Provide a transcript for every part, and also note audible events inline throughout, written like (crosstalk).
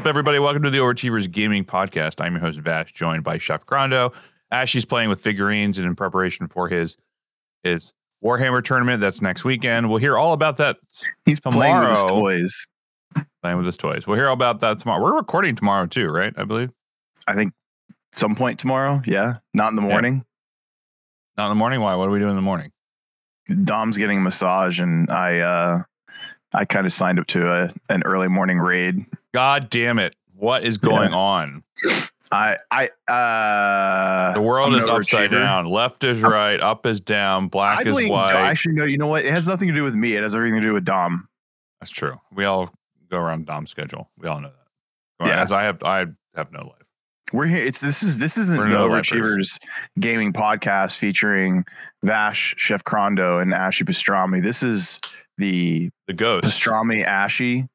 Up, everybody? Welcome to the Overachievers Gaming Podcast. I'm your host, Vash, joined by Chef Grondo. Ashley's playing with figurines and in preparation for his his Warhammer tournament that's next weekend. We'll hear all about that He's playing with his toys. playing with his toys. We'll hear all about that tomorrow. We're recording tomorrow too, right? I believe. I think some point tomorrow. Yeah, not in the morning. Not in the morning. Why? What do we do in the morning? Dom's getting a massage, and I uh, I kind of signed up to a an early morning raid. God damn it. What is going on? I I uh, The world is upside down. Left is right, up is down, black I is white. actually, no. You know what? It has nothing to do with me. It has everything to do with Dom. That's true. We all go around Dom's schedule. We all know that. Yeah. As I have I have no life. We're here. It's this is this isn't We're the no Overachievers gaming podcast featuring Vash, Chef Crondo, and Ashy Pastrami. This is the The ghost. pastrami ashy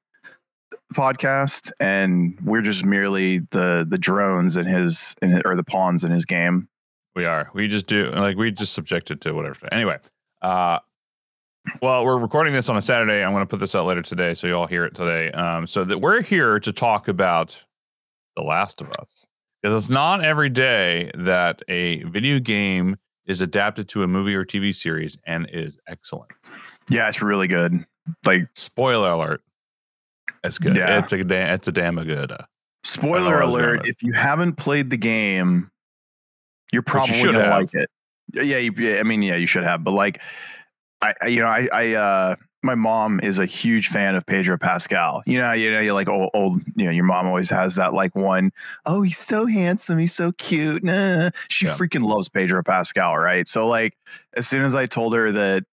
podcast and we're just merely the the drones in his in his, or the pawns in his game We are. We just do like we just subjected to whatever. Anyway, uh well, we're recording this on a Saturday. I'm going to put this out later today, so you all hear it today. Um, so that we're here to talk about The Last of Us because it's not every day that a video game is adapted to a movie or TV series and is excellent. Yeah it's really good like Spoiler alert! It's good. Yeah. It's a da- it's a damn good. Uh, spoiler I was going alert if you haven't played the game you're probably should gonna have. like it yeah yeah, you, yeah i mean yeah you should have but like i, I you know i i uh my mom is a huge fan of Pedro Pascal. You know, you know, you're like old, old, you know, your mom always has that like one, oh, he's so handsome, he's so cute. Nah. She Yeah. freaking loves Pedro Pascal, right? So like as soon as I told her that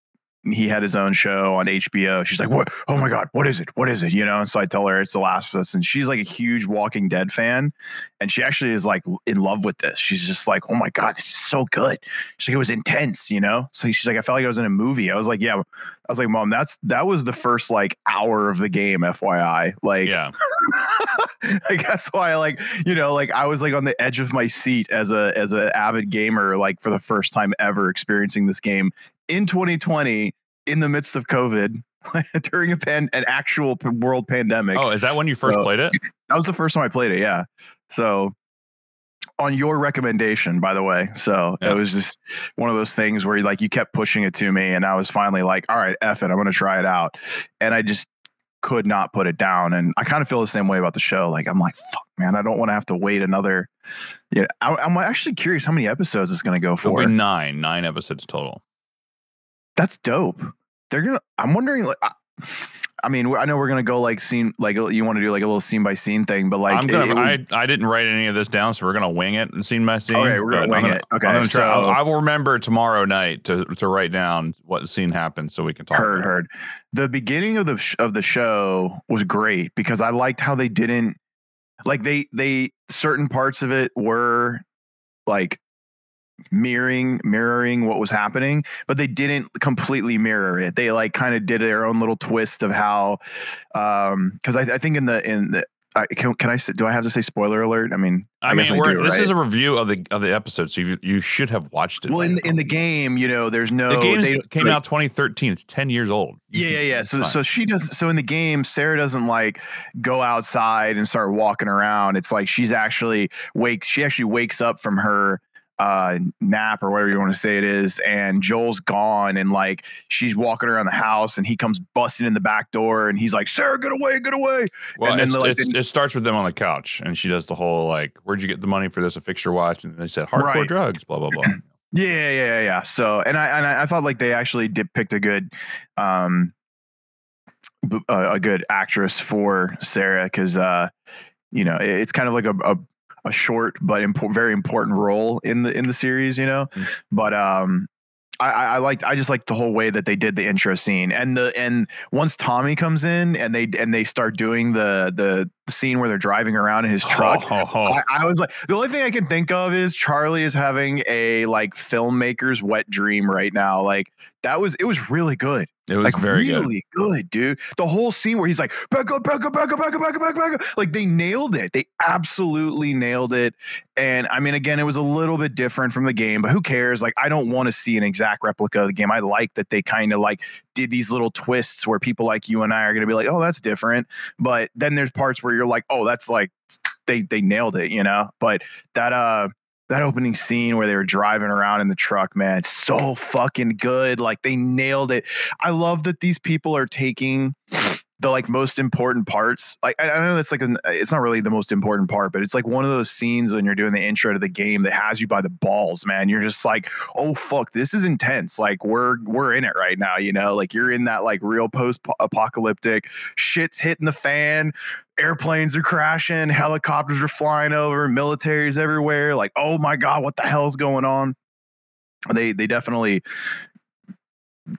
he had his own show on HBO, she's like, What? Oh my God, what is it? What is it? You know, and so I tell her it's The Last of Us, and she's like a huge Walking Dead fan. And she actually is like in love with this. She's just like, Oh my God, this is so good. She's like, it was intense, you know? So she's like, I felt like I was in a movie. I was like, Yeah. I was like, Mom, that's that was the first like hour of the game, FYI. Like, yeah, (laughs) (laughs) like that's why like you know like i was like on the edge of my seat as a as an avid gamer like for the first time ever experiencing this game in 2020 in the midst of covid (laughs) during a pan an actual p- world pandemic Oh, is that when you first So- played it? that was the first time i played it yeah so on your recommendation by the way so Yeah. it was just one of those things where like you kept pushing it to me and i was finally like all right F it i'm gonna try it out and i just could not put it down. And i kind of feel the same way about the show. Like i'm like fuck man i don't want to have to wait another yeah I, i'm actually curious how many episodes it's gonna go It'll for. be nine, nine episodes total. that's dope. They're gonna i'm wondering like I, I mean i know we're gonna go like scene like you want to do like a little scene by scene thing but like I'm gonna. it was- I I didn't write any of this down, so we're gonna wing it and scene by scene. Okay, we're gonna wing it. Okay, gonna try, so- I will remember tomorrow night to to write down what scene happened so we can talk. heard about it. heard the beginning of the sh- of the show was great because i liked how they didn't like they they certain parts of it were like mirroring mirroring what was happening but they didn't completely mirror it they like kind of did their own little twist of how um because I, I think in the in the I, can, can I do I have to say spoiler alert? I mean, I, guess mean, we're, do, this right? is a review of the of the episode, so you you should have watched it. well in the, in the game, you know, there's no the game they- came like- out 2013. It's 10 years old. Yeah, yeah, yeah. So, so she doesn't. So in the game, Sarah doesn't like go outside and start walking around. It's like she's actually wake. She actually wakes up from her uh nap or whatever you want to say it is and Joel's gone and like she's walking around the house and he comes busting in the back door and he's like Sarah get away get away Well, and then like, it starts with them on the couch, and she does the whole like, "Where'd you get the money for this? A fixture watch?" And they said, "Hardcore Right. drugs." Blah blah blah. (clears throat) Yeah, yeah, yeah, yeah. So, and I and I, thought like they actually did picked a good, um, a good actress for Sarah because, uh, you know, it's kind of like a a, a short but impo- very important role in the in the series, you know. Mm. But um, I, I I liked I just liked the whole way that they did the intro scene and the and once Tommy comes in and they and they start doing the the scene where they're driving around in his truck. Ho, ho, ho. I, I was like, the only thing I can think of is Charlie is having a like filmmaker's wet dream right now. Like that was it was really good. It was like very good. really good. dude. The whole scene where he's like, back up, back up, back up, back up, back up, back up, back up. Like they nailed it. They absolutely nailed it. And I mean, again, it was a little bit different from the game, but who cares? Like, I don't want to see an exact replica of the game. I like that they kind of like did these little twists where people like you and I are going to be like, oh, that's different. But then there's parts where you're like, oh, that's like they they nailed it, you know. But that uh that opening scene where they were driving around in the truck, man, it's so fucking good. Like they nailed it. I love that these people are taking the like most important parts. Like I, I know that's like an, it's not really the most important part, but it's like one of those scenes when you're doing the intro to the game that has you by the balls, man. You're just like, oh fuck, this is intense. Like we're we're in it right now, you know. Like you're in that like real post apocalyptic shit's hitting the fan. Airplanes are crashing, helicopters are flying over, militaries everywhere. Like, oh my god, what the hell's going on? They they definitely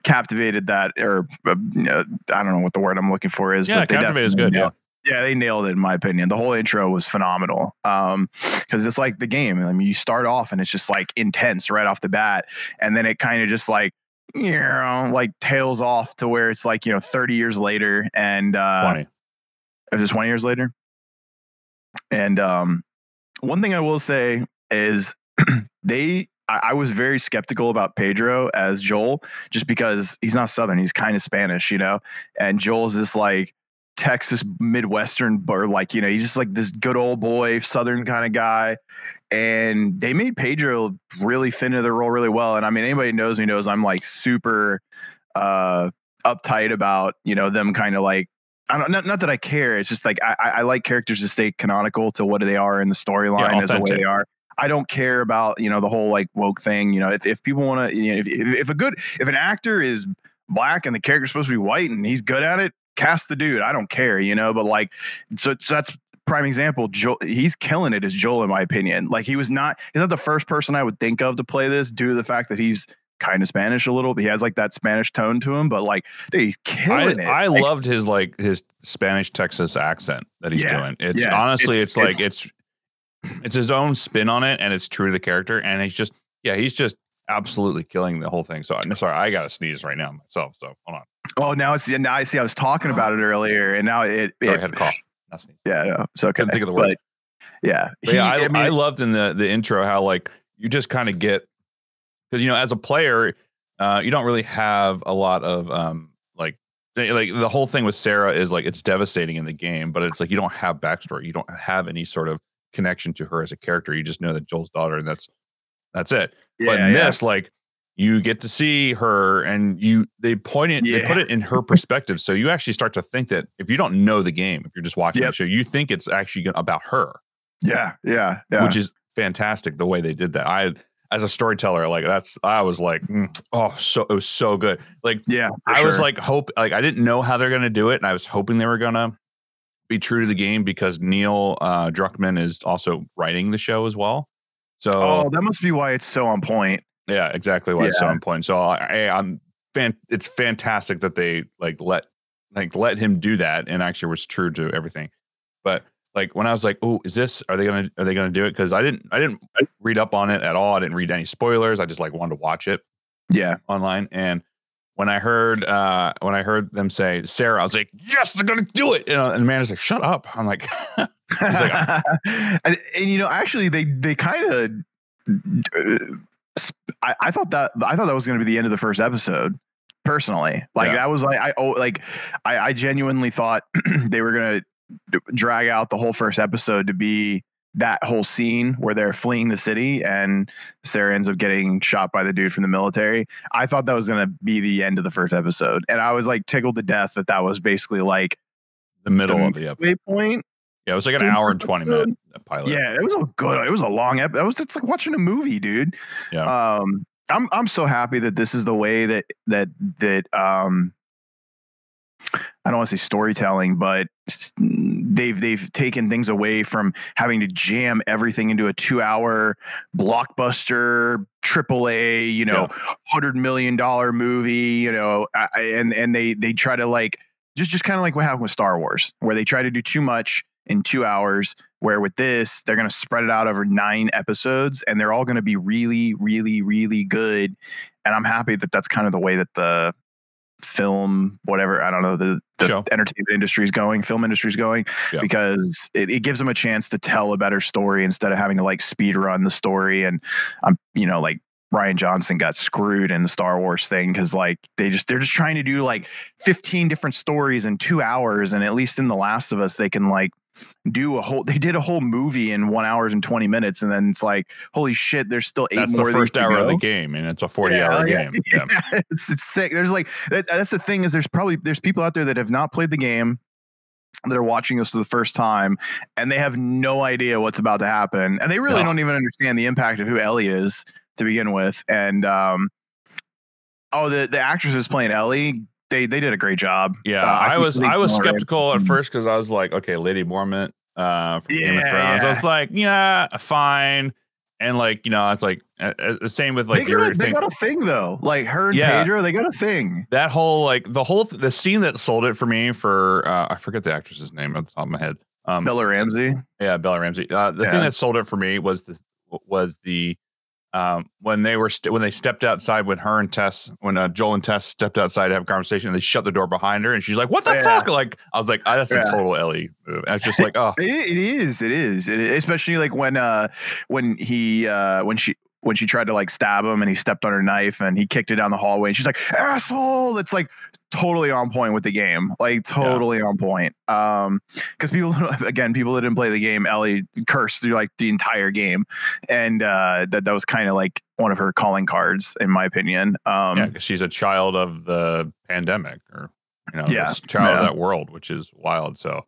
captivated that, or uh, I don't know what the word I'm looking for is. Yeah, but captivated is good. Yeah. Yeah, they nailed it in my opinion. The whole intro was phenomenal. Um, because it's like the game. I mean, you start off and it's just like intense right off the bat, and then it kind of just like you know, like tails off to where it's like you know, 30 years later, and uh, 20. Is it 20 years later? And um, one thing I will say is (clears throat) they I, I, was very skeptical about Pedro as Joel, just because he's not Southern. He's kind of Spanish, you know. And Joel's this like Texas Midwestern, or like you know, he's just like this good old boy, Southern kind of guy. And they made Pedro really fit into the role really well. And I mean, anybody knows me knows I'm like super uh, uptight about you know them kind of like I don't not, not that I care. It's just like I, I like characters to stay canonical to what they are in the storyline yeah, as the way they are. I don't care about you know the whole like woke thing. You know, if, if people want to, you know, if, if a good if an actor is black and the character's supposed to be white and he's good at it, cast the dude. I don't care, you know. But like, so, so that's prime example. Joel, he's killing it as Joel, in my opinion. Like he was not he's not the first person I would think of to play this due to the fact that he's kind of Spanish a little. He has like that Spanish tone to him, but like dude, he's killing I, it. I like, loved his like his Spanish Texas accent that he's yeah, doing. It's yeah, honestly, it's, it's like it's it's his own spin on it, and it's true to the character. And he's just, yeah, he's just absolutely killing the whole thing. So I'm sorry, I got to sneeze right now myself. So hold on. Oh, now it's now I see. I was talking about it earlier, and now it. it sorry, I had a cough. Not sneeze. Yeah, no, so okay. Couldn't think of the word. But, yeah, he, yeah. I, I, mean, I loved in the the intro how like you just kind of get because you know as a player, uh, you don't really have a lot of um like like the whole thing with Sarah is like it's devastating in the game, but it's like you don't have backstory. You don't have any sort of connection to her as a character. You just know that Joel's daughter, and that's that's it. Yeah, but in yeah. this, like you get to see her and you they point it yeah. they put it in her perspective. So you actually start to think that if you don't know the game, if you're just watching yep. the show, you think it's actually about her. Yeah, yeah, yeah. Which is fantastic the way they did that. I as a storyteller, like that's I was like, mm, oh, so it was so good. Like, yeah, I sure. was like, hope like I didn't know how they're gonna do it, and I was hoping they were gonna be true to the game because Neil uh, Druckmann is also writing the show as well. So oh, that must be why it's so on point. Yeah, exactly why yeah. it's so on point. So I, I'm fan. It's fantastic that they like let like let him do that and actually was true to everything. But like when I was like, "Oh, is this? Are they gonna are they gonna do it?" Because I didn't I didn't read up on it at all. I didn't read any spoilers. I just like wanted to watch it. Yeah, online and when I heard uh, when I heard them say Sarah, I was like, yes, they're gonna do it. You know, and Amanda's like, shut up. I'm like, (laughs) like (laughs) and, and, you know, actually, they they kind of. Uh, I, I, thought that I thought that was going to be the end of the first episode. Personally, like yeah. that was like I oh like I, I genuinely thought (clears throat) they were going to drag out the whole first episode to be that whole scene where they're fleeing the city and Sarah ends up getting shot by the dude from the military. I thought that was going to be the end of the first episode. And I was like tickled to death that that was basically like the middle the of the episode. point. Yeah, it was like an hour and 20 minute pilot. Yeah, it was a good, it was a long episode. It was, it's like watching a movie, dude. Yeah. Um, I'm, I'm so happy that this is the way that, that, that, um, I don't want to say storytelling, but they've they've taken things away from having to jam everything into a two hour blockbuster triple A, you know, yeah. hundred million dollar movie, you know, and and they they try to like just just kind of like what happened with Star Wars, where they try to do too much in two hours. Where with this, they're going to spread it out over nine episodes, and they're all going to be really, really, really good. And I'm happy that that's kind of the way that the film, whatever, I don't know, the, the entertainment industry is going, film industry is going, yeah. because it, it, gives them a chance to tell a better story instead of having to like speed run the story. And I'm, you know, like Rian Johnson got screwed in the Star Wars thing because like they just they're just trying to do like 15 different stories in two hours, and at least in The Last of Us, they can like do a whole they did a whole movie in one hours and 20 minutes and then it's like holy shit there's still eight That's more the first hour of the game, and it's a 40 Yeah, hour yeah, game. Yeah. (laughs) yeah, it's, it's sick there's like that, that's the thing is there's probably there's people out there that have not played the game that are watching this for the first time and they have no idea what's about to happen and they really No. don't even understand the impact of who Ellie is to begin with and um oh the the actress who's playing Ellie they they did a great job Yeah, Uh, I was I was ignored it. skeptical at first because I was like, okay, Lady Mormont uh, from Game of Yeah, Thrones. I was like, yeah, fine, and like you know, it's like uh, uh, the same with like they, got, a- they thing. got a thing though like her and Yeah. Pedro they got a thing that whole like the whole th- the scene that sold it for me for uh, I forget the actress's name at the top of my head. Um, Bella Ramsey yeah, Bella Ramsey. Uh, the Yeah. thing that sold it for me was the was the um, when they were st- when they stepped outside when her and Tess when uh, Joel and Tess stepped outside to have a conversation and they shut the door behind her and she's like, "What the Yeah. fuck?" Like I was like, oh, "That's Yeah. a total Ellie." Move. And it's just like, oh, (laughs) It, it is. It is. It is. Especially like when uh when he uh when she when she tried to like stab him and he stepped on her knife and he kicked it down the hallway and she's like asshole. It's like totally on point with the game. Like totally on point. Um because people (laughs) again people that didn't play the game Ellie cursed through like the entire game and uh that that was kind of like one of her calling cards in my opinion. Um yeah, she's a child of the pandemic or you know, Yeah. child Yeah. of that world, which is wild. So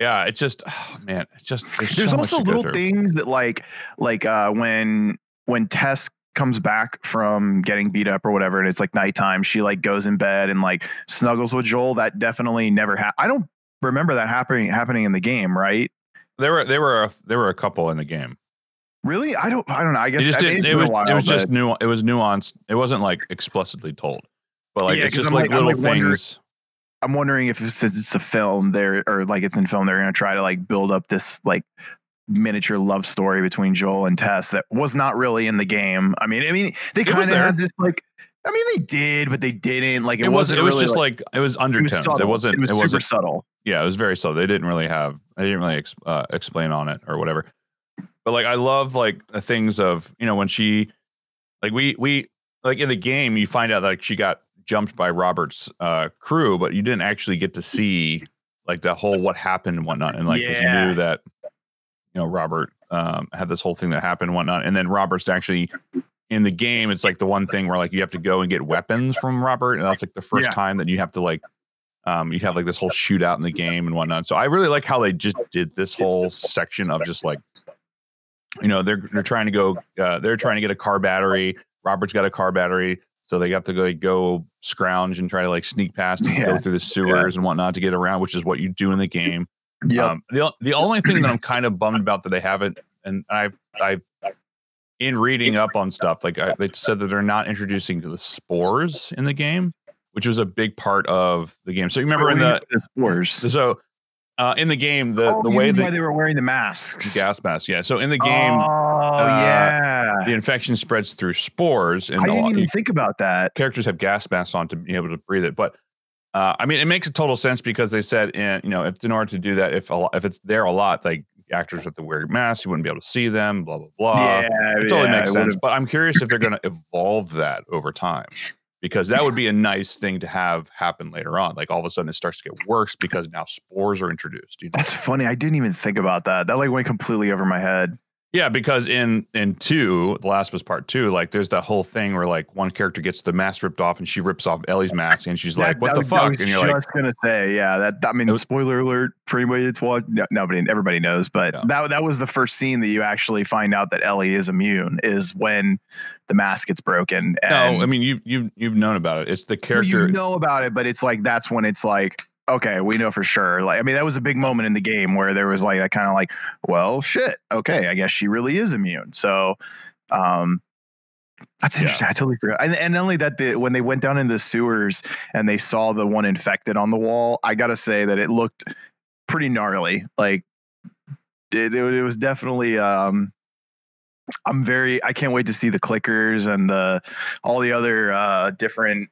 yeah, it's just oh, man, it's just there's, there's so also little things that like like uh when when Tess comes back from getting beat up or whatever and it's like nighttime she like goes in bed and like snuggles with Joel that definitely never happened I don't remember that happening happening in the game right There were there were a, there were a couple in the game. really I don't I don't know I It guess just I- didn't. It was while, it was just nu- It was nuanced. It wasn't like explicitly told, but like Yeah, it's just I'm like like- little like things. I'm wondering if it's, it's a film there or like it's in film they're going to try to like build up this like miniature love story between Joel and Tess that was not really in the game. I mean, I mean they kind of had this like I mean they did but they didn't like it, It, was. wasn't It was really, just like, it was it was undertones. It, wasn't. it was It, super subtle. Yeah, it was very subtle. They didn't really have. They didn't really ex, uh, explain on it or whatever. But like, I love like the things of you know when she, like we we like in the game you find out like she got jumped by Robert's uh, crew, but you didn't actually get to see like the whole what happened and whatnot, and like Yeah. you knew that you know Robert um, had this whole thing that happened and whatnot, and then Robert's actually in the game. It's like the one thing where like you have to go and get weapons from Robert, and that's like the first Yeah. time that you have to like um, you have like this whole shootout in the game and whatnot. So I really like how they just did this whole section of just like, you know, they're they're trying to go, uh, they're trying to get a car battery. Robert's got a car battery, so they have to go go scrounge and try to like sneak past and go through the sewers and whatnot to get around, which is what you do in the game. Yeah. Um, the the only thing that I'm (clears throat) kind of bummed about that they haven't, and I I in reading up on stuff like I, they said that they're not introducing the spores in the game, which was a big part of the game. So you remember in the the spores. so uh, in the game the Oh, the way why they were wearing the masks. gas mask, yeah. So in the game, Oh uh, yeah. the infection spreads through spores, and I didn't even think about that. characters have gas masks on to be able to breathe it. But uh, I mean, it makes a total sense because they said, in, you know, if in order to do that, if a lot, if it's there a lot, like actors have to wear masks, you wouldn't be able to see them. Blah blah blah. yeah, it totally yeah, makes it sense. would've- But I'm curious if they're going to evolve that over time. Because that would be a nice thing to have happen later on. Like all of a sudden, it starts to get worse because now spores are introduced. You know? That's funny. I didn't even think about that. That like went completely over my head. Yeah, because in in two, The Last of Us Part Two, like there's that whole thing where like one character gets the mask ripped off and she rips off Ellie's mask and she's like, "What that the was- I fuck?" was And you're like, just gonna say, yeah. That I mean, was- spoiler alert for anybody that's watching. No, nobody, everybody knows, but Yeah. that that was the first scene that you actually find out that Ellie is immune is when the mask gets broken. And "No, I mean you you you've known about it. It's the character." you know about it, but it's like that's when it's like. Okay, we know for sure. Like, I mean, that was a big moment in the game where there was like that kind of like, well, shit. Okay, I guess she really is immune. So, um, that's Yeah. interesting. I totally forgot. And, and only that, the, when they went down in the sewers and they saw the one infected on the wall, I gotta say that it looked pretty gnarly. Like it, it, it was definitely. Um, I'm very. I can't wait to see the clickers and the all the other uh, different.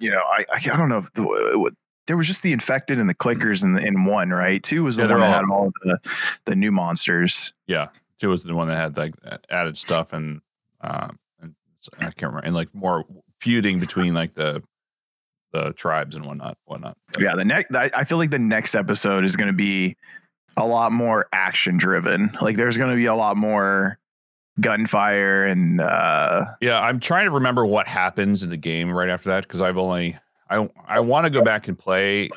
You know, I I, don't know. If the, what, there was just the infected and the clickers in the, in one, right? Two was the Yeah, one that all- had all the the new monsters. yeah, two was the one that had like added stuff and um and I can't remember, and like more feuding between like the the tribes and whatnot, whatnot. Yeah, the next I I feel like the next episode is going to be a lot more action driven. Like there's going to be a lot more gunfire and uh Yeah, I'm trying to remember what happens in the game right after that because I've only I I want to go back and play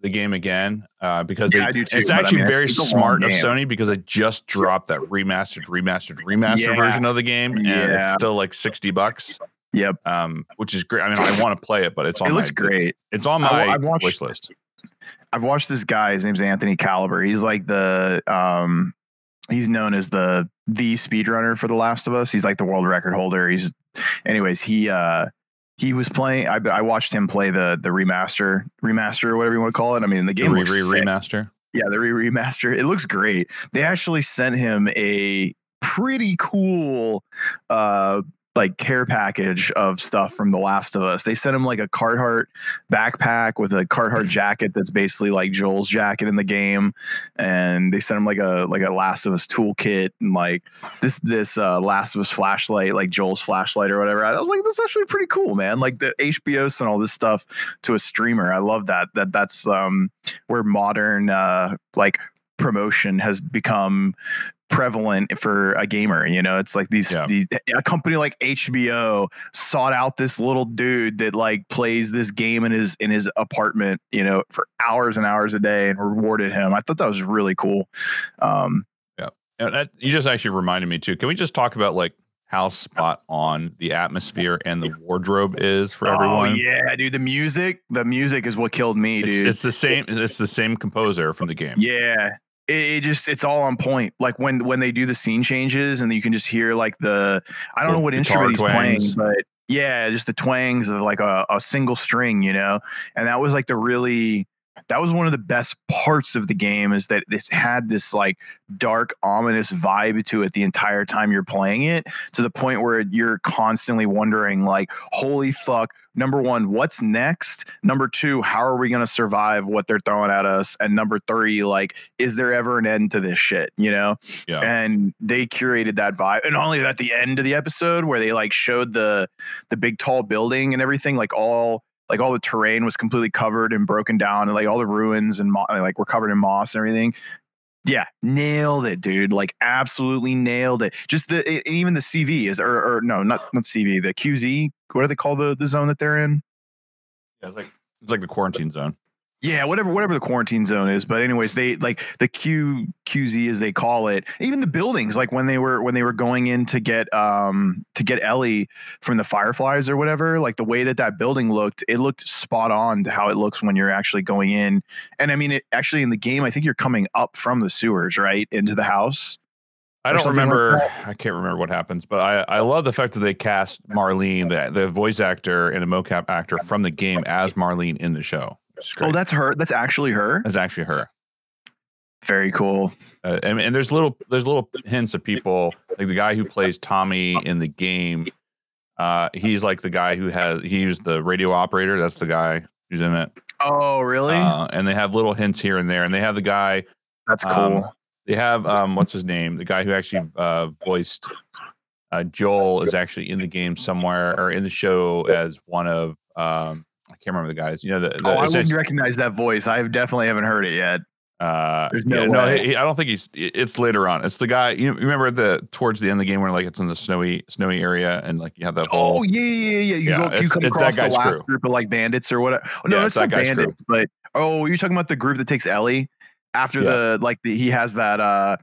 the game again uh, because Yeah, they- too, it's but I actually mean, very smart of. Sony because I just dropped that remastered, remastered, remastered Yeah. version of the game, and it's still like sixty bucks. Yep. Um, which is great. I mean, I want to play it, but it's on it looks my great. It's on my I've watched- wish list. I've watched this guy. His name's Anthony Caliber. He's like the um, he's known as the the speedrunner for The Last of Us. He's like the world record holder. He's, anyways, he uh he was playing. I, I watched him play the the remaster remaster or whatever you want to call it. I mean, the The game re looks re remaster. Yeah, the re remaster. It looks great. They actually sent him a pretty cool uh like care package of stuff from The Last of Us. They sent him like a Carhartt backpack with a Carhartt (laughs) jacket that's basically like Joel's jacket in the game, and they sent him like a like a Last of Us toolkit and like this this uh, Last of Us flashlight, like Joel's flashlight or whatever. I was like, that's actually pretty cool, man. Like the HBO sent all this stuff to a streamer. I love that. That that's um where modern uh like promotion has become prevalent for a gamer you know it's like these Yeah. these a company like HBO sought out this little dude that like plays this game in his in his apartment you know for hours and hours a day and rewarded him i thought that was really cool um Yeah, that, you just actually reminded me too. Can we just talk about like how spot on the atmosphere and the wardrobe is for everyone? oh yeah dude the music the music is what killed me It's, dude it's the same. It's the same composer from the game. Yeah. It, it just it's all on point. Like when when they do the scene changes and you can just hear like the I don't know what instrument he's playing, but yeah, just the twangs of like a, a single string, you know. And that was like the really that was one of the best parts of the game is that this had this like dark ominous vibe to it the entire time you're playing it to the point where you're constantly wondering like holy fuck number one what's next? Number two how are we going to survive what they're throwing at us? And number three like is there ever an end to this shit? You know? Yeah. and they curated that vibe and only at the end of the episode where they like showed the the big tall building and everything like all like all the terrain was completely covered and broken down and like all the ruins and mo- like were covered in moss and everything. Yeah nailed it dude like absolutely nailed it. Just the e- even the cv is or, or no not not cv the qz what do they call the the zone that they're in? Yeah, it's like it's like the quarantine zone. Yeah, whatever whatever the quarantine zone is. But anyways, they like the Q QZ as they call it. Even the buildings, like when they were when they were going in to get um to get Ellie from the Fireflies or whatever, like the way that that building looked, it looked spot on to how it looks when you're actually going in. And I mean, it actually in the game, I think you're coming up from the sewers right into the house. I don't something like remember. I can't remember what happens, but I, I love the fact that they cast Marlene, the, the voice actor and a mocap actor from the game, as Marlene in the show. Which is great. Oh, that's her. That's actually her. that's actually her. Very cool. Uh, and, and there's little there's little hints of people like the guy who plays Tommy in the game. Uh, he's like the guy who has he's the radio operator. That's the guy who's in it. Oh, really? Uh, and they have little hints here and there. And they have the guy that's cool. um, they have um what's his name? The guy who actually uh voiced uh Joel is actually in the game somewhere or in the show as one of um can't remember the guys. You know the, the oh, I wouldn't recognize that voice. I definitely haven't heard it yet. uh There's no yeah, no way. he- I don't think he's it's later on. It's the guy you remember the towards the end of the game where like it's in the snowy snowy area and like you have that whole Oh yeah, yeah, yeah. You Yeah, go, you come it's that across the last crew. group of like bandits or whatever. Oh, no, Yeah, it's it's not guy's crew. bandits, but oh, you're talking about the group that takes Ellie after the like the, he has that uh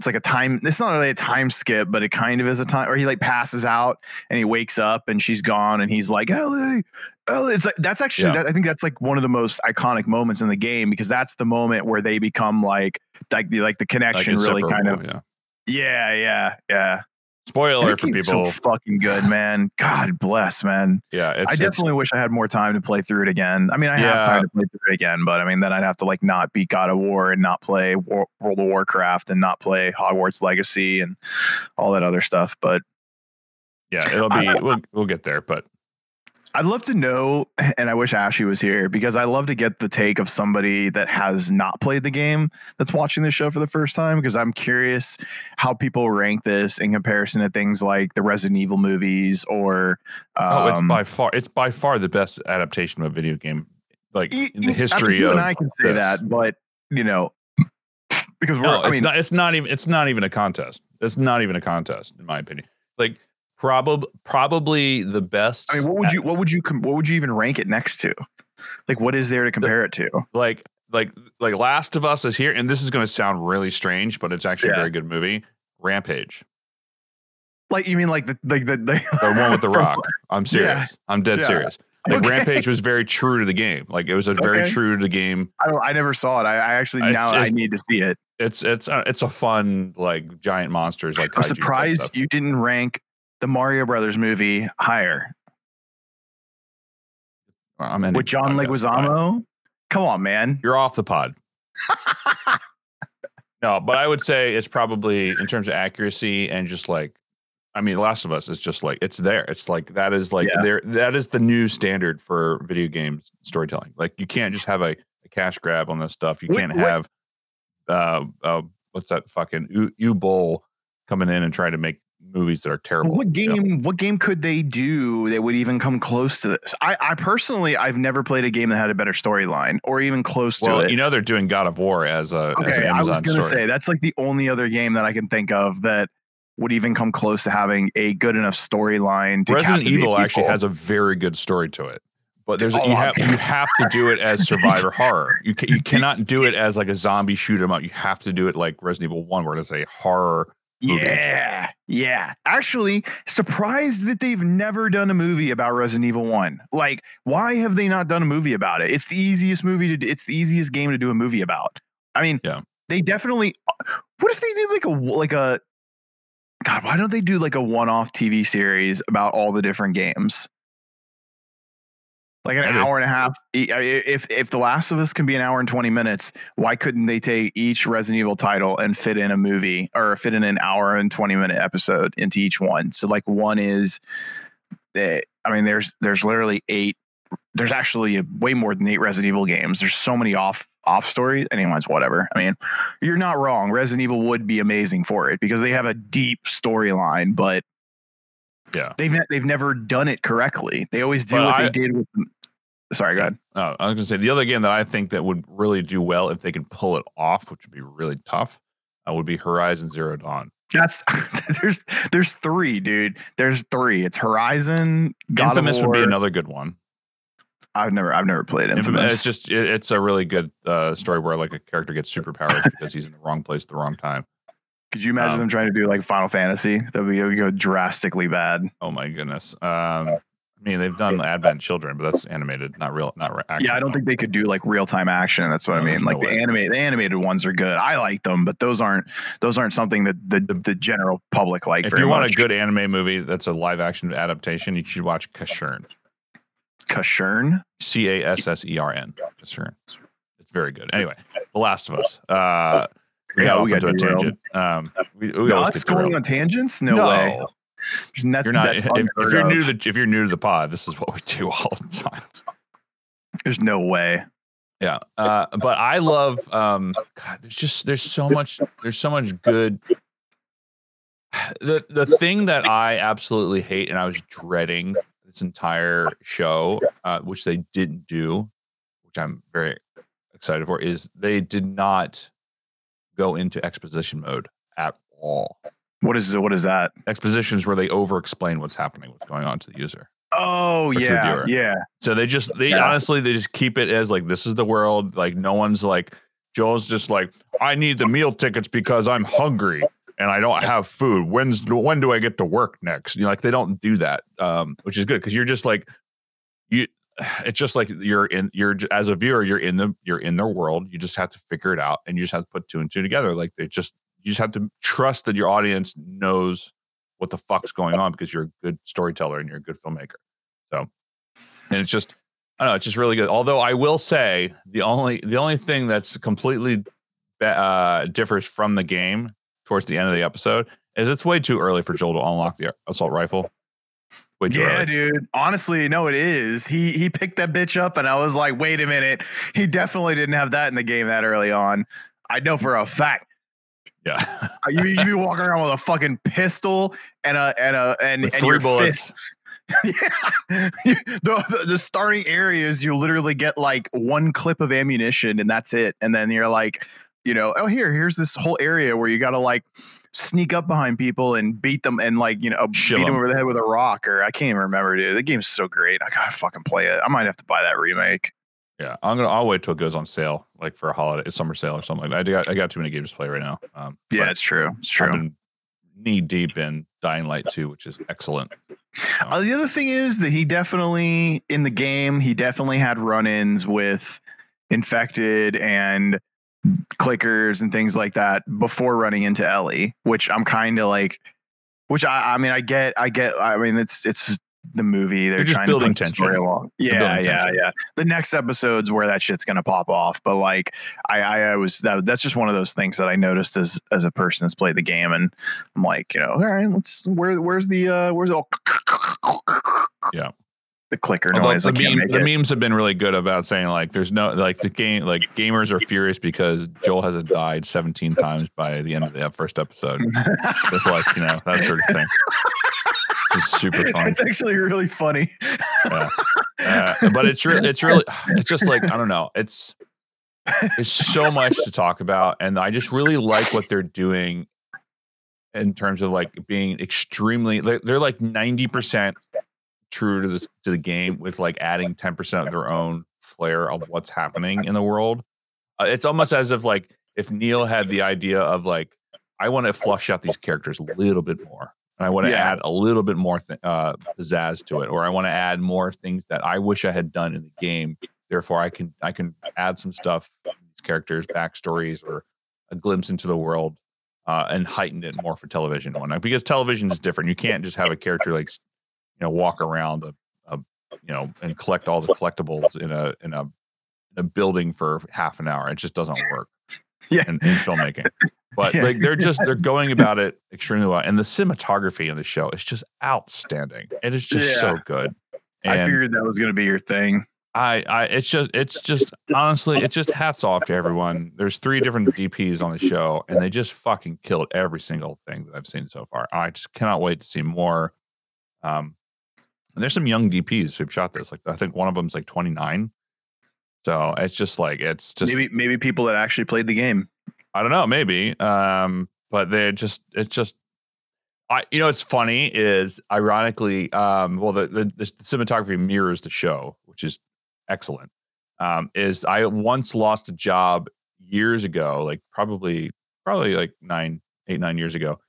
it's like a time it's not really a time skip but it kind of is a time or he like passes out and he wakes up and she's gone and he's like ellie ellie it's like that's actually Yeah. that, i think that's like one of the most iconic moments in the game because that's the moment where they become like like the like the like connection really kind of yeah. yeah yeah yeah Spoiler for people. so fucking good man god bless man yeah, it's, I definitely wish I had more time to play through it again. I mean, I have time to play through it again, but I mean, then I'd have to like not beat God of War and not play War- World of Warcraft and not play Hogwarts Legacy and all that other stuff. But yeah, it'll I- be we'll we'll get there, but I'd love to know, and I wish Ashley was here because I love to get the take of somebody that has not played the game that's watching the show for the first time because I'm curious how people rank this in comparison to things like the Resident Evil movies or. Um, oh, it's by far it's by far the best adaptation of a video game, like in the history you of. And I can say this. that, but you know, (laughs) because we're. No, I it's mean, not. It's not even. It's not even a contest. It's not even a contest, in my opinion. Like probably probably the best. I mean, what would you what would you com- what would you even rank it next to? Like, what is there to compare it to? like like like Last of Us is here, and this is going to sound really strange, but it's actually a very good movie. Rampage, Like, you mean like the like the the, the one with the (laughs) rock. I'm serious. I'm dead Yeah. serious. Like Okay. Rampage was very true to the game. Like it was a very Okay. true to the game. I don't. I never saw it. I, I actually It's now I need to see it. It's it's uh, it's a fun like giant monsters like I'm surprised you didn't rank the Mario Brothers movie higher I'm with John. Leguizamo. Come on, man. You're off the pod. (laughs) no, but I would say it's probably in terms of accuracy and just like, I mean, Last of Us is just like it's there. It's like that is like Yeah. there. That is the new standard for video games storytelling. Like you can't just have a, a cash grab on this stuff. You What- can't what- have uh, uh what's that fucking U, Uwe Boll coming in and trying to make movies that are terrible. What you know? game? What game could they do that would even come close to this? I, I personally, I've never played a game that had a better storyline or even close to Well, it. you know they're doing God of War as a as an okay, I was gonna say that's like the only other game that I can think of that would even come close to having a good enough storyline. To Resident Evil actually has a very good story to it, but there's Oh, you have you (laughs) have to do it as survivor horror. You ca- you (laughs) cannot do it as like a zombie shoot 'em up. You have to do it like Resident Evil One, where it's a horror. Yeah, yeah. Actually, surprised that they've never done a movie about Resident Evil One. Like, why have they not done a movie about it? It's the easiest movie to. do- It's the easiest game to do a movie about. I mean, Yeah. They definitely. What if they did like a like a? God, why don't they do like a one-off TV series about all the different games? Like an hour and a half. If if The Last of Us can be an hour and twenty minutes, why couldn't they take each Resident Evil title and fit in a movie or fit in an hour and 20 minute episode into each one? So like one is eh, I mean there's there's literally eight there's actually way more than eight Resident Evil games. There's so many off off stories. Anyone's whatever. I mean, you're not wrong. Resident Evil would be amazing for it because they have a deep storyline, but Yeah. they've ne- they've never done it correctly. They always do But what I- they did with Sorry, go ahead. I was gonna say the other game that I think that would really do well if they can pull it off, which would be really tough, uh, would be Horizon Zero Dawn. That's (laughs) there's there's three, dude. There's three. It's Horizon, God Infamous of War. would be another good one. I've never I've never played Infamous. Infamous. It's just it, it's a really good uh, story where like a character gets superpowers (laughs) because he's in the wrong place at the wrong time. Could you imagine um, them trying to do like Final Fantasy? That would go- go drastically bad. Oh my goodness. Um, I mean, they've done Advent Children, but that's animated, not real, not re- Yeah, I don't think they could do like real time action. That's what No, I mean. Like no the animated the animated ones are good. I like them, but those aren't those aren't something that the the general public like. If you want much. a good anime movie that's a live action adaptation, you should watch Casshern. Casshern, C A S S E R N. Casshern. It's very good. Anyway, The Last of Us. Uh, we Yeah, got we off got into a tangent. Um, we, we us going on tangents? No, way. That's, You're not. that's (laughs) If, if you're of. new to the if you're new to the pod, this is what we do (laughs) all the time. There's no way. Yeah. Uh, but I love um God, there's just there's so much there's so much good (sighs) the the thing that I absolutely hate and I was dreading this entire show, uh, which they didn't do, which I'm very excited for, is they did not go into exposition mode at all. What is what is that? Exposition is where they over explain what's happening, what's going on to the user. Oh Or to the yeah, yeah. So they just they Yeah. honestly they just keep it as like this is the world. Like no one's like Joel's just like I need the meal tickets because I'm hungry and I don't have food. When's when do I get to work next? You know, like they don't do that, um, which is good because you're just like you. It's just like you're in you're as a viewer you're in the you're in their world. You just have to figure it out and you just have to put two and two together. Like they just you just have to trust that your audience knows what the fuck's going on because you're a good storyteller and you're a good filmmaker. So, and it's just, I don't know, it's just really good. Although I will say the only the only thing that's completely uh, differs from the game towards the end of the episode is it's way too early for Joel to unlock the assault rifle. Way too Yeah, early. dude. Honestly, no, it is. He he picked that bitch up, and I was like, wait a minute. He definitely didn't have that in the game that early on. I know for a fact. Yeah. Uh, you you be walking around with a fucking pistol and a and a and, With and three your bullets. fists. (laughs) yeah. the, the, the starting areas, you literally get like one clip of ammunition and that's it. And then you're like, you know, oh here, here's this whole area where you got to like sneak up behind people and beat them and like you know beat them over the head with a rock or I can't even remember, dude. The game's so great. I gotta fucking play it. I might have to buy that remake. Yeah. I'm gonna I'll wait till it goes on sale, like for a holiday summer sale or something like that. I got I got too many games to play right now. Um Yeah, it's true. It's I've true. been knee deep in Dying Light 2, which is excellent. Uh, the other thing is that he definitely in the game he definitely had run-ins with infected and clickers and things like that before running into Ellie, which I'm kind of like, which I I mean I get I get I mean it's it's the movie they're, They're just trying building to push the story tension. along. Yeah, yeah, tension. yeah. The next episode's where that shit's gonna pop off, but like I I, I was that that's just one of those things that I noticed as as a person that's played the game, and I'm like you know all right let's where where's the uh where's all Yeah. The clicker Although noise. the, meme, the memes have been really good about saying like there's no like the game like gamers are furious because Joel hasn't died 17 times by the end of the first episode. It's like you know that sort of thing. It's super fun. It's actually really funny. Uh, but it's really it's really it's just like I don't know. It's it's so much to talk about, and I just really like what they're doing in terms of like being extremely. They're, they're like ninety percent true to the to the game with like adding ten percent of their own flair of what's happening in the world. Uh, it's almost as if like if Neil had the idea of like I want to flush out these characters a little bit more. And I want to Yeah. add a little bit more th- uh, pizzazz to it, or I want to add more things that I wish I had done in the game. Therefore, I can I can add some stuff, these characters, backstories, or a glimpse into the world, uh, and heighten it more for television. One because television is different. You can't just have a character like you know walk around a, a you know and collect all the collectibles in a in a in a building for half an hour. It just doesn't work. (laughs) Yeah. in, in filmmaking. But Yeah. like they're just they're going (laughs) about it extremely well, and the cinematography in the show is just outstanding. It is just so Yeah. good. I figured that was going to be your thing. I, I, it's just, it's just, honestly, it's just hats off to everyone. There's three different DPs on the show, and they just fucking killed every single thing that I've seen so far. I just cannot wait to see more. Um, and there's some young DPs who've shot this. Like, I think one of them's like 29. So it's just like, it's just, maybe maybe people that actually played the game. I don't know, maybe. Um, but they're just it's just I you know what's funny is ironically, um, well the, the the cinematography mirrors the show, which is excellent. Um, is I once lost a job years ago, like probably probably like nine, eight, nine years ago.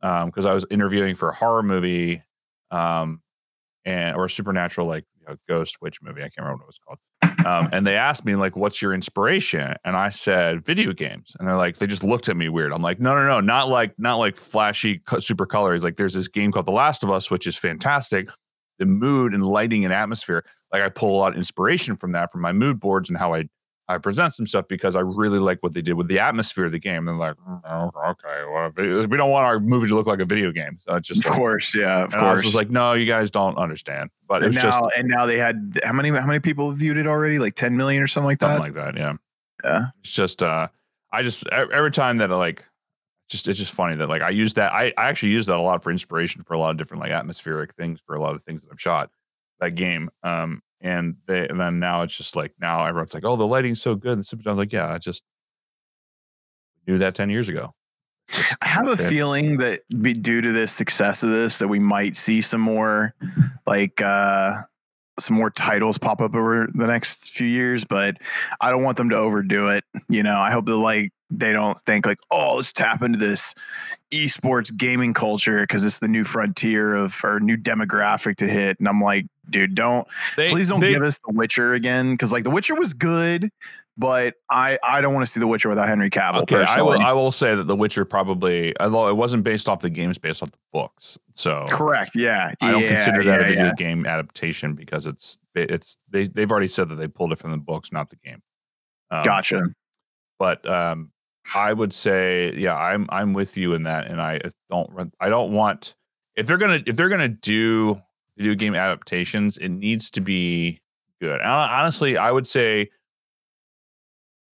Um, because I was interviewing for a horror movie, um, and or a supernatural like you know, ghost witch movie. I can't remember what it was called. Um, and they asked me like, "What's your inspiration?" And I said, "Video games." And they're like, they just looked at me weird. I'm like, "No, no, no, not like not like flashy super colors. Like there's this game called The Last of Us, which is fantastic. The mood and lighting and atmosphere. Like I pull a lot of inspiration from that from my mood boards and how I I present some stuff because I really like what they did with the atmosphere of the game. They're like, "Mm, oh, okay, well, we don't want our movie to look like a video game. So it's just Of like, course, yeah, of and I was course. just like, no, you guys don't understand. But and now just and now they had how many how many people viewed it already? Like ten million or something like that. something like that. Yeah. Yeah. It's just, uh, I just, every time that I like, just, it's just funny that like I use that. I, I actually use that a lot for inspiration for a lot of different like atmospheric things for a lot of things that I've shot that game. Um, and they, and then now it's just like, now everyone's like, oh, the lighting's so good. And I was like, yeah, I just knew that 10 years ago. Just- I have a feeling that be, due to the success of this, that we might see some more, like uh some more titles pop up over the next few years. But I don't want them to overdo it. You know, I hope that like they don't think like, oh, let's tap into this esports gaming culture because it's the new frontier of or new demographic to hit. And I'm like, dude, don't They, please don't they- give us The Witcher again because like The Witcher was good, but I I don't want to see The Witcher without Henry Cavill. Okay, I will. personally. I will say that The Witcher probably, although it wasn't based off the games, based off the books. So Correct. Yeah. I don't Yeah, consider that a video yeah. game adaptation because it's it's they they've already said that they pulled it from the books, not the game. Um, Gotcha. But um, I would say, yeah, I'm I'm with you in that, and I don't I don't want if they're gonna if they're gonna do video game adaptations, it needs to be good. And honestly, I would say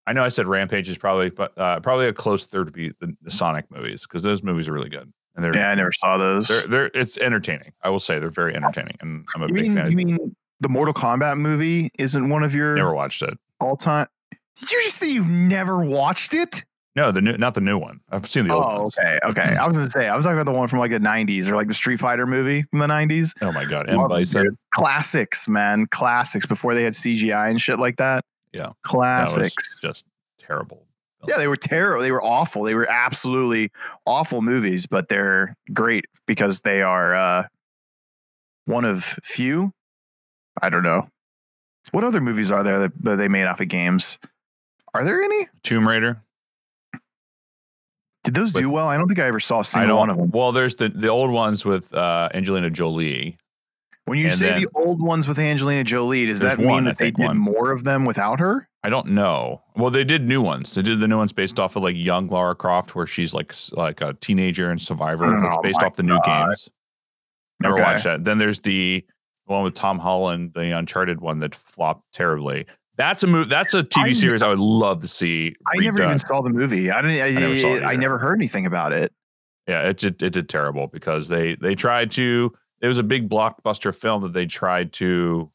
I know I said Rampage is probably, but uh, probably a close third to be the, the Sonic movies because those movies are really good and they're Yeah, I never saw those. they're they're it's entertaining. I will say they're very entertaining, and I'm a You big mean, fan. you mean the Mortal Kombat movie isn't one of your Never watched it. all time? Did you just say you've never watched it? No, the new, not the new one. I've seen the old one. Oh, ones. okay, okay. I was gonna say I was talking about the one from like the '90s or like the Street Fighter movie from the '90s. Oh my god, M Love Bison. dude. Classics, man, classics before they had CGI and shit like that. Yeah. Classics. just terrible. Yeah, they were terrible. They were awful. They were absolutely awful movies, but they're great because they are uh, one of few. I don't know. What other movies are there that, that they made off of games? Are there any? Tomb Raider. Did those do well? I don't think I ever saw a single one of them. Well, there's the the old ones with uh, Angelina Jolie. When you and say then- the old ones with Angelina Jolie, does that mean one, that they did one. more of them without her? I don't know. Well, they did new ones. They did the new ones based off of like young Lara Croft, where she's like like a teenager and Survivor. it's Oh based off the new games. Never Okay. watched that. Then there's the one with Tom Holland, the Uncharted one that flopped terribly. That's a movie. That's a TV I series I would love to see. I never even saw the movie. I didn't. I, never saw it I never heard anything about it. Yeah, it did, it did terrible because they they tried to. It was a big blockbuster film that they tried to.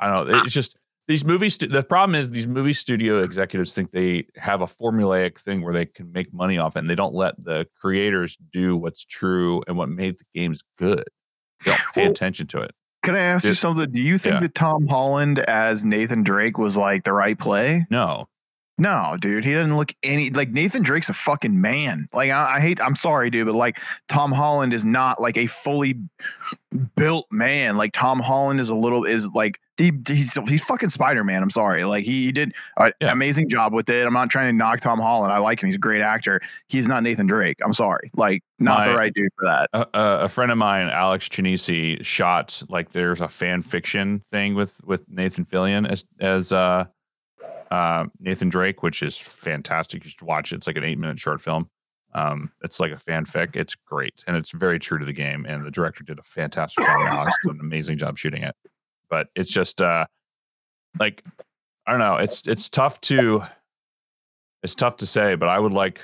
I don't know. It's just these movies. The problem is these movie studio executives think they have a formulaic thing where they can make money off it, and they don't let the creators do what's true and what made the games good. They don't pay Well, attention to it. Can I ask you something? Do you think yeah. that Tom Holland as Nathan Drake was like the right play? No, No, dude, he doesn't look any like Nathan Drake's a fucking man. Like I, I hate, I'm sorry, dude, but like Tom Holland is not like a fully built man. Like Tom Holland is a little is like he, he's he's fucking Spider Man. I'm sorry, like he, he did an Yeah. amazing job with it. I'm not trying to knock Tom Holland. I like him. He's a great actor. He's not Nathan Drake. I'm sorry, like not the right dude for that. a friend of mine, Alex Chinisi, shot like there's a fan fiction thing with with Nathan Fillion as as uh, uh, Nathan Drake, which is fantastic. You should watch it. It's like an eight minute short film. Um, it's like a fanfic. It's great and it's very true to the game. And the director did a fantastic job. Alex did an amazing job shooting it. But it's just uh, like I don't know. It's it's tough to it's tough to say. But I would like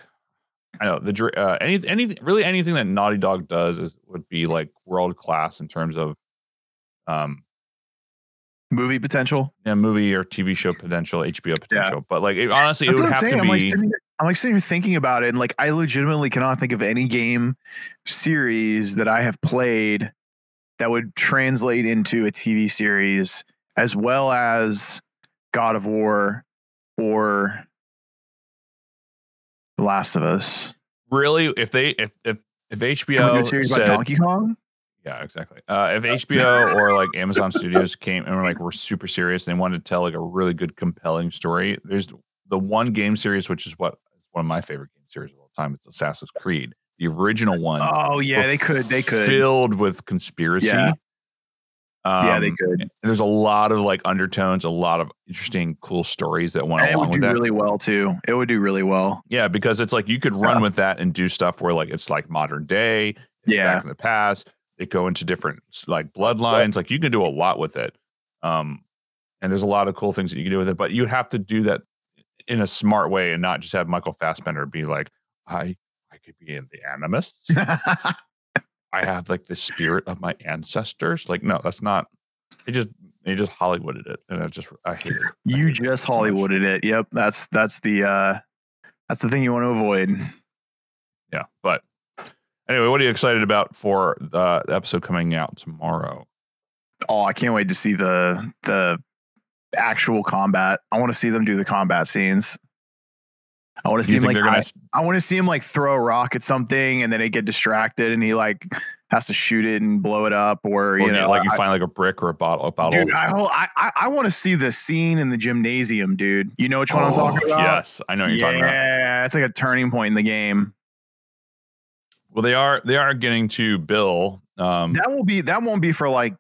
I know the uh, any anything really anything that Naughty Dog does is would be like world class in terms of um Movie potential. yeah, movie or TV show potential, HBO potential. But like it, honestly, it would I'm have saying. to I'm like, be sitting, I'm like sitting here thinking about it, and like I legitimately cannot think of any game series that I have played that would translate into a TV series as well as God of War or The Last of Us. really if they if if if Can we do HBO series said, about Donkey Kong? yeah exactly uh, if HBO (laughs) or like Amazon Studios came and were like we're super serious and they wanted to tell like a really good compelling story, there's the one game series which is what one of my favorite game series of all time. It's Assassin's Creed, the original one. Oh yeah, they could. They could. filled with conspiracy. Yeah. yeah, they Um, could. There's a lot of like undertones, a lot of interesting, cool stories that went And it along would with do that. really well too. It would do really well. yeah, because it's like you could run Yeah. with that and do stuff where like it's like modern day, Yeah. back in the past. They go into different like bloodlines. Like you can do a lot with it. Um, and there's a lot of cool things that you can do with it, but you have to do that in a smart way and not just have Michael Fassbender be like, I could be in the Animus. (laughs) I have like the spirit of my ancestors. Like, no, that's not. They just they just Hollywooded it, and I just I hate it. (laughs) I You hate it just much. Hollywooded it. Yep, that's that's the uh that's the thing you want to avoid. Yeah, but anyway, what are you excited about for the episode coming out tomorrow? Oh, I can't wait to see the the actual combat. I want to see them do the combat scenes. I want to see him like gonna? I, I want to see him like throw a rock at something and then they get distracted and he like has to shoot it and blow it up or or you know like you I- find like a brick or a bottle, a bottle. Dude, I I I, want to see the scene in the gymnasium, dude. You know which one I'm Oh, talking about? Yes, I know what you're yeah, talking about. Yeah, it's like a turning point in the game. Well, they are they are getting to Bill. Um, That will be that won't be for like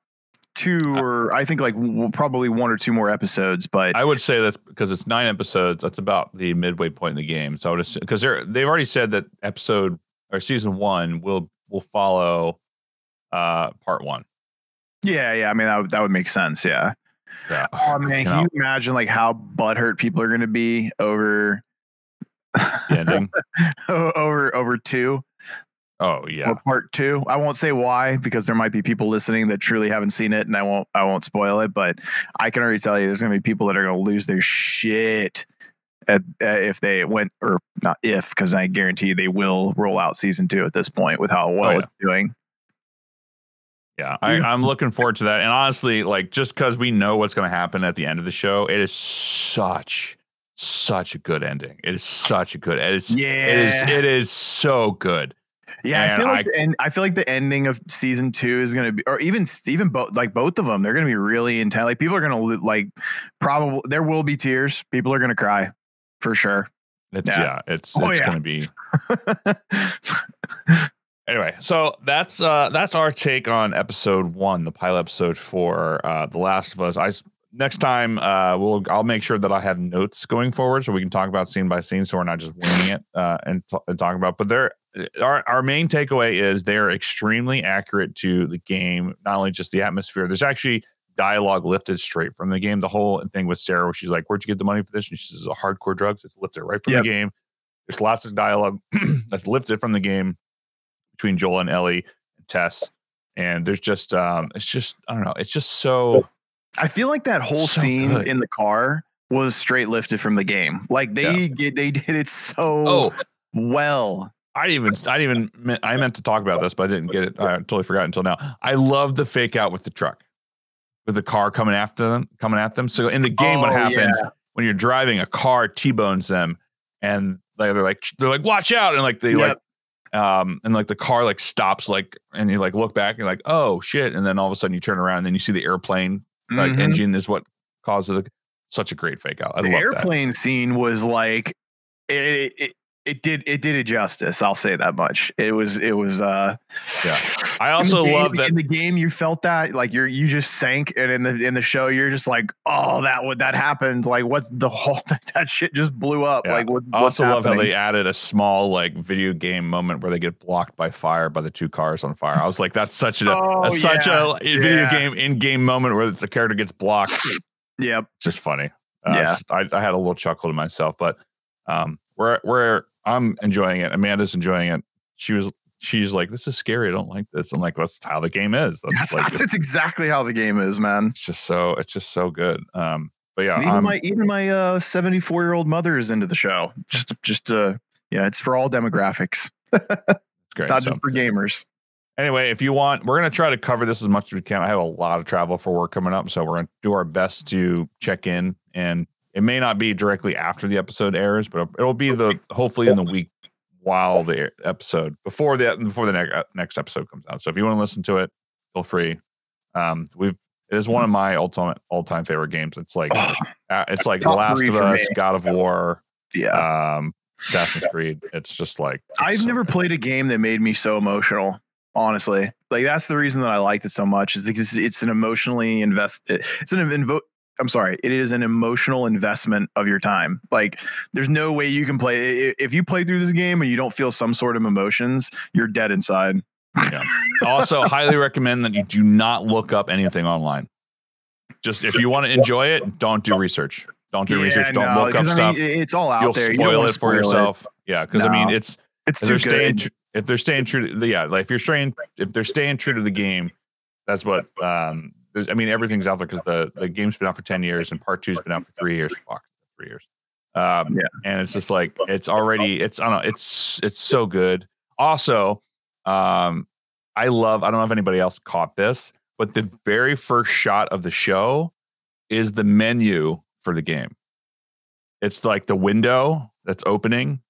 two or I think like w- probably one or two more episodes, but I would say that because it's nine episodes, that's about the midway point in the game. So I would because they're they've already said that episode or season one will will follow uh part one. Yeah, yeah. I mean, that would, that would make sense. Yeah. Yeah. Oh man, can you imagine like how butthurt people are going to be over (laughs) over over two Oh yeah. or part two? I won't say why because there might be people listening that truly haven't seen it, and I won't I won't spoil it. But I can already tell you, there's going to be people that are going to lose their shit at, uh, if they went or not if because I guarantee they will roll out season two at this point with how well Oh, yeah. it's doing. Yeah, I, I'm looking forward to that. And honestly, like just because we know what's going to happen at the end of the show, it is such such a good ending. It is such a good. It is. Yeah, It is. It is so good. Yeah, I feel like I- the end, I feel like the ending of season two is gonna be, or even even both like both of them, they're gonna be really intense. Like people are gonna like probably there will be tears. People are gonna cry for sure. It's, Yeah. yeah. It's. Oh, it's yeah. going to be. (laughs) Anyway, so that's uh that's our take on episode one, the pilot episode for uh The Last of Us. I next time uh we'll I'll make sure that I have notes going forward so we can talk about scene by scene, so we're not just winging it uh and, t- and talking about. But they're our our main takeaway is they're extremely accurate to the game, not only just the atmosphere. There's actually dialogue lifted straight from the game. The whole thing with Sarah, where she's like, "Where'd you get the money for this?" And she says, a "Hardcore drugs." It's lifted right from Yep. the game. There's lots of dialogue (clears throat) that's lifted from the game between Joel and Ellie and Tess. And there's just um it's just I don't know, it's just so I feel like that whole So scene good. in the car was straight lifted from the game. Like they get they did it so oh well. I didn't even I didn't even I meant to talk about this, but I didn't get it. I totally forgot until now. I love the fake out with the truck. With the car coming after them, coming at them. So in the game, what Oh, happens when you're driving a car T-bones them and they're like they're like watch out and like they like um and like the car like stops like and you like look back and you're like oh shit and then all of a sudden you turn around and then you see the airplane like Mhm. engine is what caused the such a great fake out. I the airplane scene was like it, it, it did it did it justice. I'll say that much. It was it was uh Yeah. I also game- love that in the game you felt that like you're you just sank and in the in the show you're just like oh that would that happened like what's the whole (laughs) that shit just blew up Yeah. like what, I what's also love how they added a small like video game moment where they get blocked by fire by the two cars on fire. I was like, that's such a Oh, that's such yeah. a video Yeah. game in game moment where the character gets blocked. yep It's just funny. Uh, Yeah. I, I had a little chuckle to myself, but um, we're we're I'm enjoying it. Amanda's enjoying it. She was she's like, this is scary. I don't like this. I'm like, that's how the game is. That's that's, like (laughs) that's exactly how the game is man it's just so it's just so good. Um, but yeah, And even I'm- my even my uh 74 year old mother is into the show just just uh yeah it's for all demographics (laughs) it's great. not So- just for gamers Anyway, if you want, we're going to try to cover this as much as we can. I have a lot of travel for work coming up, so we're going to do our best to check in. And it may not be directly after the episode airs, but it'll be the hopefully in the week while the episode before the before the next next episode comes out. So if you want to listen to it, feel free. Um, we've it is one of my ultimate all time favorite games. It's like Oh, uh, it's like Last of Us, me. God of War, yeah um, Assassin's Creed. It's just like it's I've so never good. played a game that made me so emotional. Honestly, like that's the reason that I liked it so much. Is because it's an emotionally invest. It's an invo. I'm sorry. It is an emotional investment of your time. Like, there's no way you can play. If you play through this game and you don't feel some sort of emotions, you're dead inside. also highly recommend that you do not look up anything online just if you want to enjoy it don't do research don't do Yeah, research don't no, look up I mean, stuff it's all out you'll there. You spoil wanna it for spoil yourself yeah because i mean it's It's if too they're staying good. if they're staying true to the yeah like if you're staying if they're staying true to the game that's what um there's, i mean everything's out there because the the game's been out for 10 years and part two's been out for three years fuck three years um Yeah. and it's just like it's already it's i don't know it's it's so good also um i love i don't know if anybody else caught this but the very first shot of the show is the menu for the game it's like the window that's opening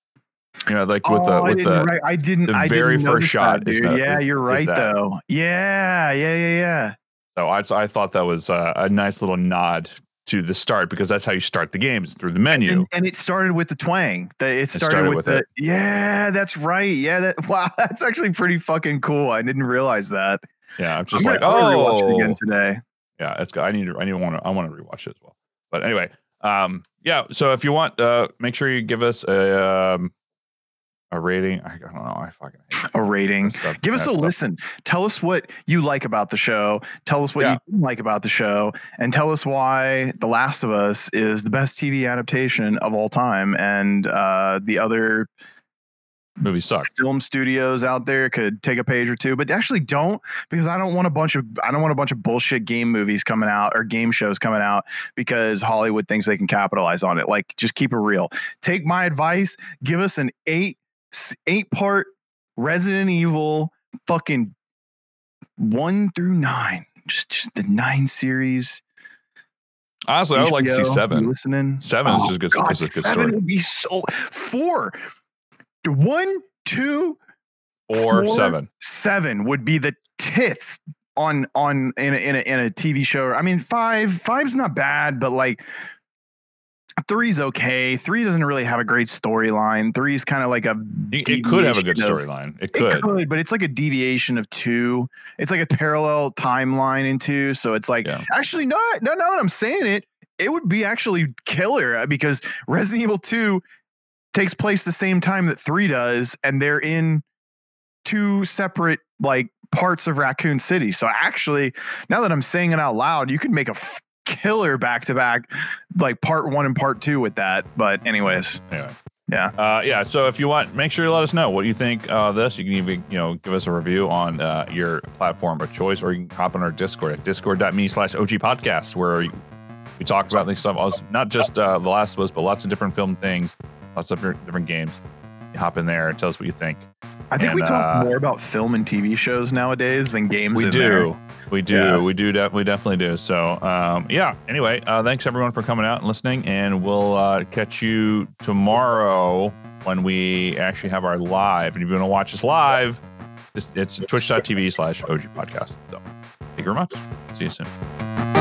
you know like with the Oh, I with didn't, the right, I didn't. the I very didn't first shot That, is dude. yeah, is- you're right though. Yeah, yeah, yeah, yeah. So I, I thought that was uh, a nice little nod to the start because that's how you start the games through the menu. And, and it started with the twang. It started, started with, with the it. yeah. That's right. Yeah. That (laughs) wow. That's actually pretty fucking cool. I didn't realize that. yeah, I'm just I'm like, gonna, gonna rewatch it oh, again today. yeah, it's good. I need to, I need to want to, I want to rewatch it as well. But anyway, um, yeah. So if you want, uh, make sure you give us a, um, a rating. I don't know. I fucking hate (laughs) A rating. stuff. Give us a stuff. listen. Tell us what you like about the show. Tell us what Yeah. you didn't like about the show, and tell us why The Last of Us is the best TV adaptation of all time, and uh, the other Movie sucks. film studios out there could take a page or two, but actually don't because I don't want a bunch of I don't want a bunch of bullshit game movies coming out or game shows coming out because Hollywood thinks they can capitalize on it. Like, just keep it real. Take my advice. Give us an eight eight part Resident Evil fucking one through nine. Just just the nine series. Honestly, I would like to see seven. Listening. Seven is Oh, just good. God, is a good seven story. would be so four. One, Or four, seven. seven would be the tits on on in a, in a, in a TV show. I mean, five five's not bad, but like three's okay. Three doesn't really have a great storyline. Three's kind of like a It, could have a good storyline. It It could. could, but it's like a deviation of two. It's like a parallel timeline in two. So it's like Yeah. actually no, no, no. That I'm saying it. It would be actually killer uh, because Resident Evil Two takes place the same time that three does, and they're in two separate like parts of Raccoon City. So actually, now that I'm saying it out loud, you could make a f- killer back to back, like part one and part two with that. But anyways, Anyway. Yeah. Uh, yeah. So if you want, make sure you let us know what you think of this. You can even, you know, give us a review on uh, your platform of choice, or you can hop on our Discord at discord.me slash OG podcast, where we talk about these stuff, also- not just uh, The Last of Us, but lots of different film things, lots of different games. Hop in there and tell us what you think. I think we talk uh, more about film and TV shows nowadays than games. We do. there. We do. Yeah. We do. De- we definitely do. So, um, yeah. Anyway, uh, thanks everyone for coming out and listening, and we'll uh, catch you tomorrow when we actually have our live. And if you want to watch us live, it's, it's twitch.tv slash OG podcast. So, thank you very much. See you soon.